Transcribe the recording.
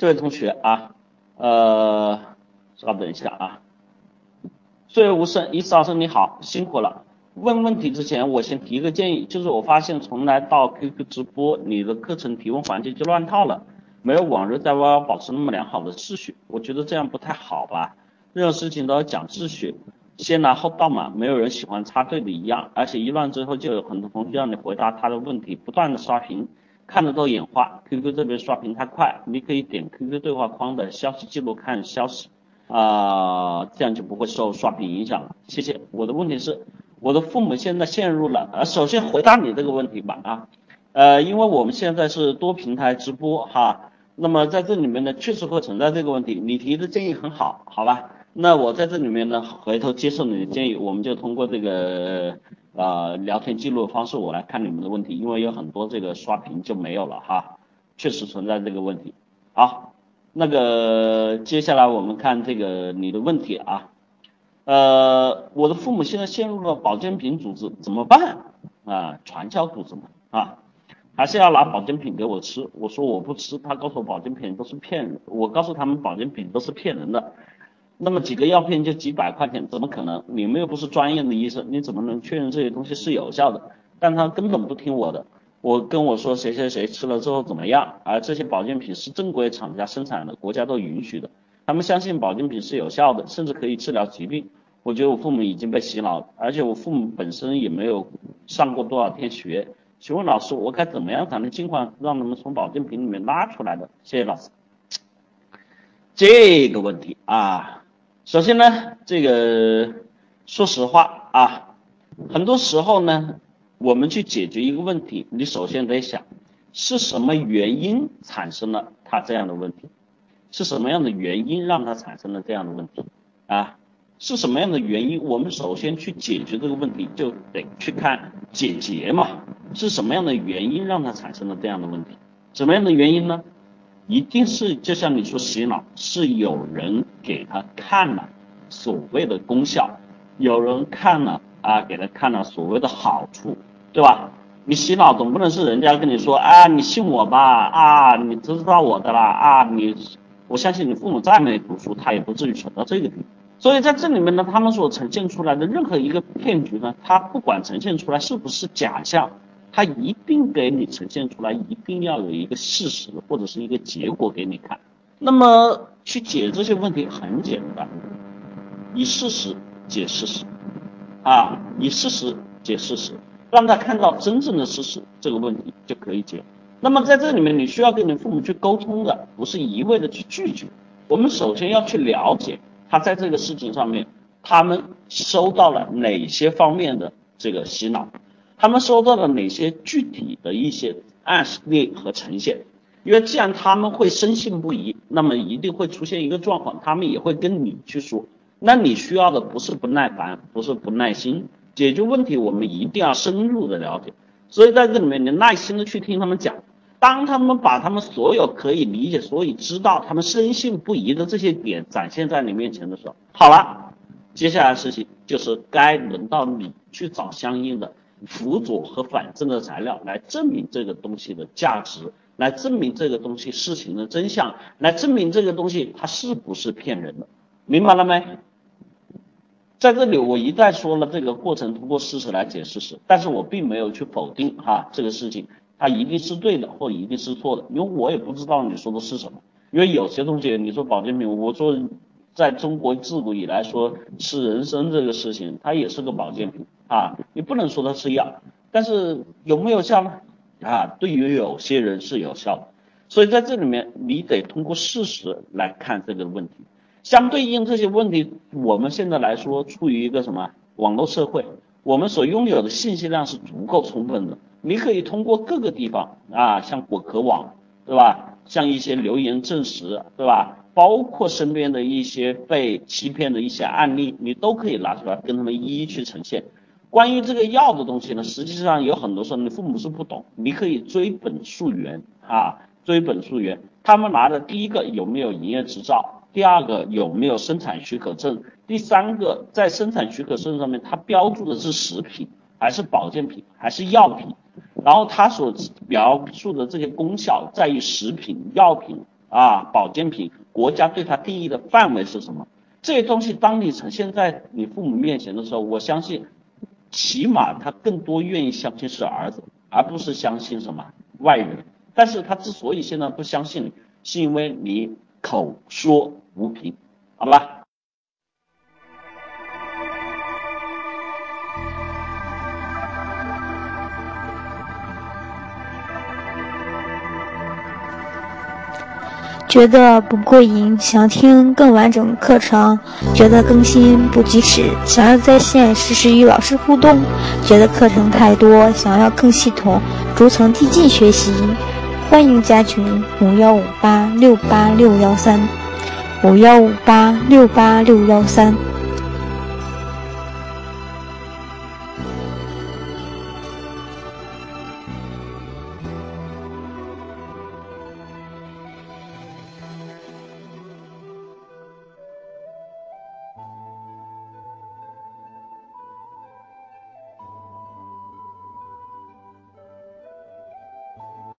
这位同学啊，呃，稍等一下啊。岁月无声，一次老师你好，辛苦了。问问题之前，我先提一个建议，就是我发现从来到 QQ 直播，你的课程提问环节就乱套了，没有往日在幺幺保持那么良好的秩序，我觉得这样不太好吧。任何事情都要讲秩序，先来后到嘛，没有人喜欢插队的一样，而且一乱之后就有很多同学让你回答他的问题，不断的刷屏。看得都眼花，QQ 这边刷屏太快，你可以点 QQ 对话框的消息记录看消息，啊，这样就不会受刷屏影响了。谢谢。我的问题是，我的父母现在陷入了，呃，首先回答你这个问题吧，啊，呃，因为我们现在是多平台直播哈，那么在这里面呢，确实会存在这个问题。你提的建议很好，好吧？那我在这里面呢，回头接受你的建议，我们就通过这个。呃，聊天记录的方式我来看你们的问题，因为有很多这个刷屏就没有了哈，确实存在这个问题。好，那个接下来我们看这个你的问题啊，呃，我的父母现在陷入了保健品组织怎么办啊？传销组织嘛啊，还是要拿保健品给我吃？我说我不吃，他告诉我保健品都是骗人，我告诉他们保健品都是骗人的。那么几个药片就几百块钱，怎么可能？你们又不是专业的医生，你怎么能确认这些东西是有效的？但他根本不听我的，我跟我说谁谁谁吃了之后怎么样？而这些保健品是正规厂家生产的，国家都允许的，他们相信保健品是有效的，甚至可以治疗疾病。我觉得我父母已经被洗脑了，而且我父母本身也没有上过多少天学。请问老师，我该怎么样才能尽快让他们从保健品里面拉出来的？谢谢老师。这个问题啊。首先呢，这个说实话啊，很多时候呢，我们去解决一个问题，你首先得想是什么原因产生了他这样的问题，是什么样的原因让他产生了这样的问题啊？是什么样的原因？我们首先去解决这个问题，就得去看解决嘛，是什么样的原因让他产生了这样的问题？什么样的原因呢？一定是就像你说洗脑，是有人给他看了所谓的功效，有人看了啊，给他看了所谓的好处，对吧？你洗脑总不能是人家跟你说啊，你信我吧啊，你知道我的啦啊，你我相信你父母再没读书，他也不至于蠢到这个地步。所以在这里面呢，他们所呈现出来的任何一个骗局呢，它不管呈现出来是不是假象。他一定给你呈现出来，一定要有一个事实或者是一个结果给你看。那么去解这些问题很简单，以事实解事实，啊，以事实解事实，让他看到真正的事实，这个问题就可以解。那么在这里面，你需要跟你父母去沟通的，不是一味的去拒绝。我们首先要去了解他在这个事情上面，他们收到了哪些方面的这个洗脑。他们收到了哪些具体的一些案例和呈现？因为既然他们会深信不疑，那么一定会出现一个状况，他们也会跟你去说。那你需要的不是不耐烦，不是不耐心，解决问题我们一定要深入的了解。所以在这里面，你耐心的去听他们讲。当他们把他们所有可以理解、所以知道、他们深信不疑的这些点展现在你面前的时候，好了，接下来事情就是该轮到你去找相应的。辅佐和反证的材料来证明这个东西的价值，来证明这个东西事情的真相，来证明这个东西它是不是骗人的，明白了没？在这里我一再说了这个过程通过事实来解事实，但是我并没有去否定哈这个事情它一定是对的或一定是错的，因为我也不知道你说的是什么，因为有些东西你说保健品，我说在中国自古以来说吃人参这个事情，它也是个保健品。啊，你不能说它是药，但是有没有效呢？啊，对于有些人是有效的，所以在这里面你得通过事实来看这个问题。相对应这些问题，我们现在来说处于一个什么网络社会，我们所拥有的信息量是足够充分的。你可以通过各个地方啊，像果壳网，对吧？像一些留言证实，对吧？包括身边的一些被欺骗的一些案例，你都可以拿出来跟他们一一去呈现。关于这个药的东西呢，实际上有很多时候你父母是不懂，你可以追本溯源啊，追本溯源。他们拿的第一个有没有营业执照？第二个有没有生产许可证？第三个在生产许可证上面，它标注的是食品还是保健品还是药品？然后它所描述的这些功效在于食品、药品啊，保健品，国家对它定义的范围是什么？这些东西当你呈现在你父母面前的时候，我相信，起码他更多愿意相信是儿子，而不是相信什么外人。但是他之所以现在不相信你，是因为你口说无凭，好吧？觉得不过瘾，想听更完整课程；觉得更新不及时，想要在线实时与老师互动；觉得课程太多，想要更系统、逐层递进学习。欢迎加群：五幺五八六八六幺三，五幺五八六八六幺三。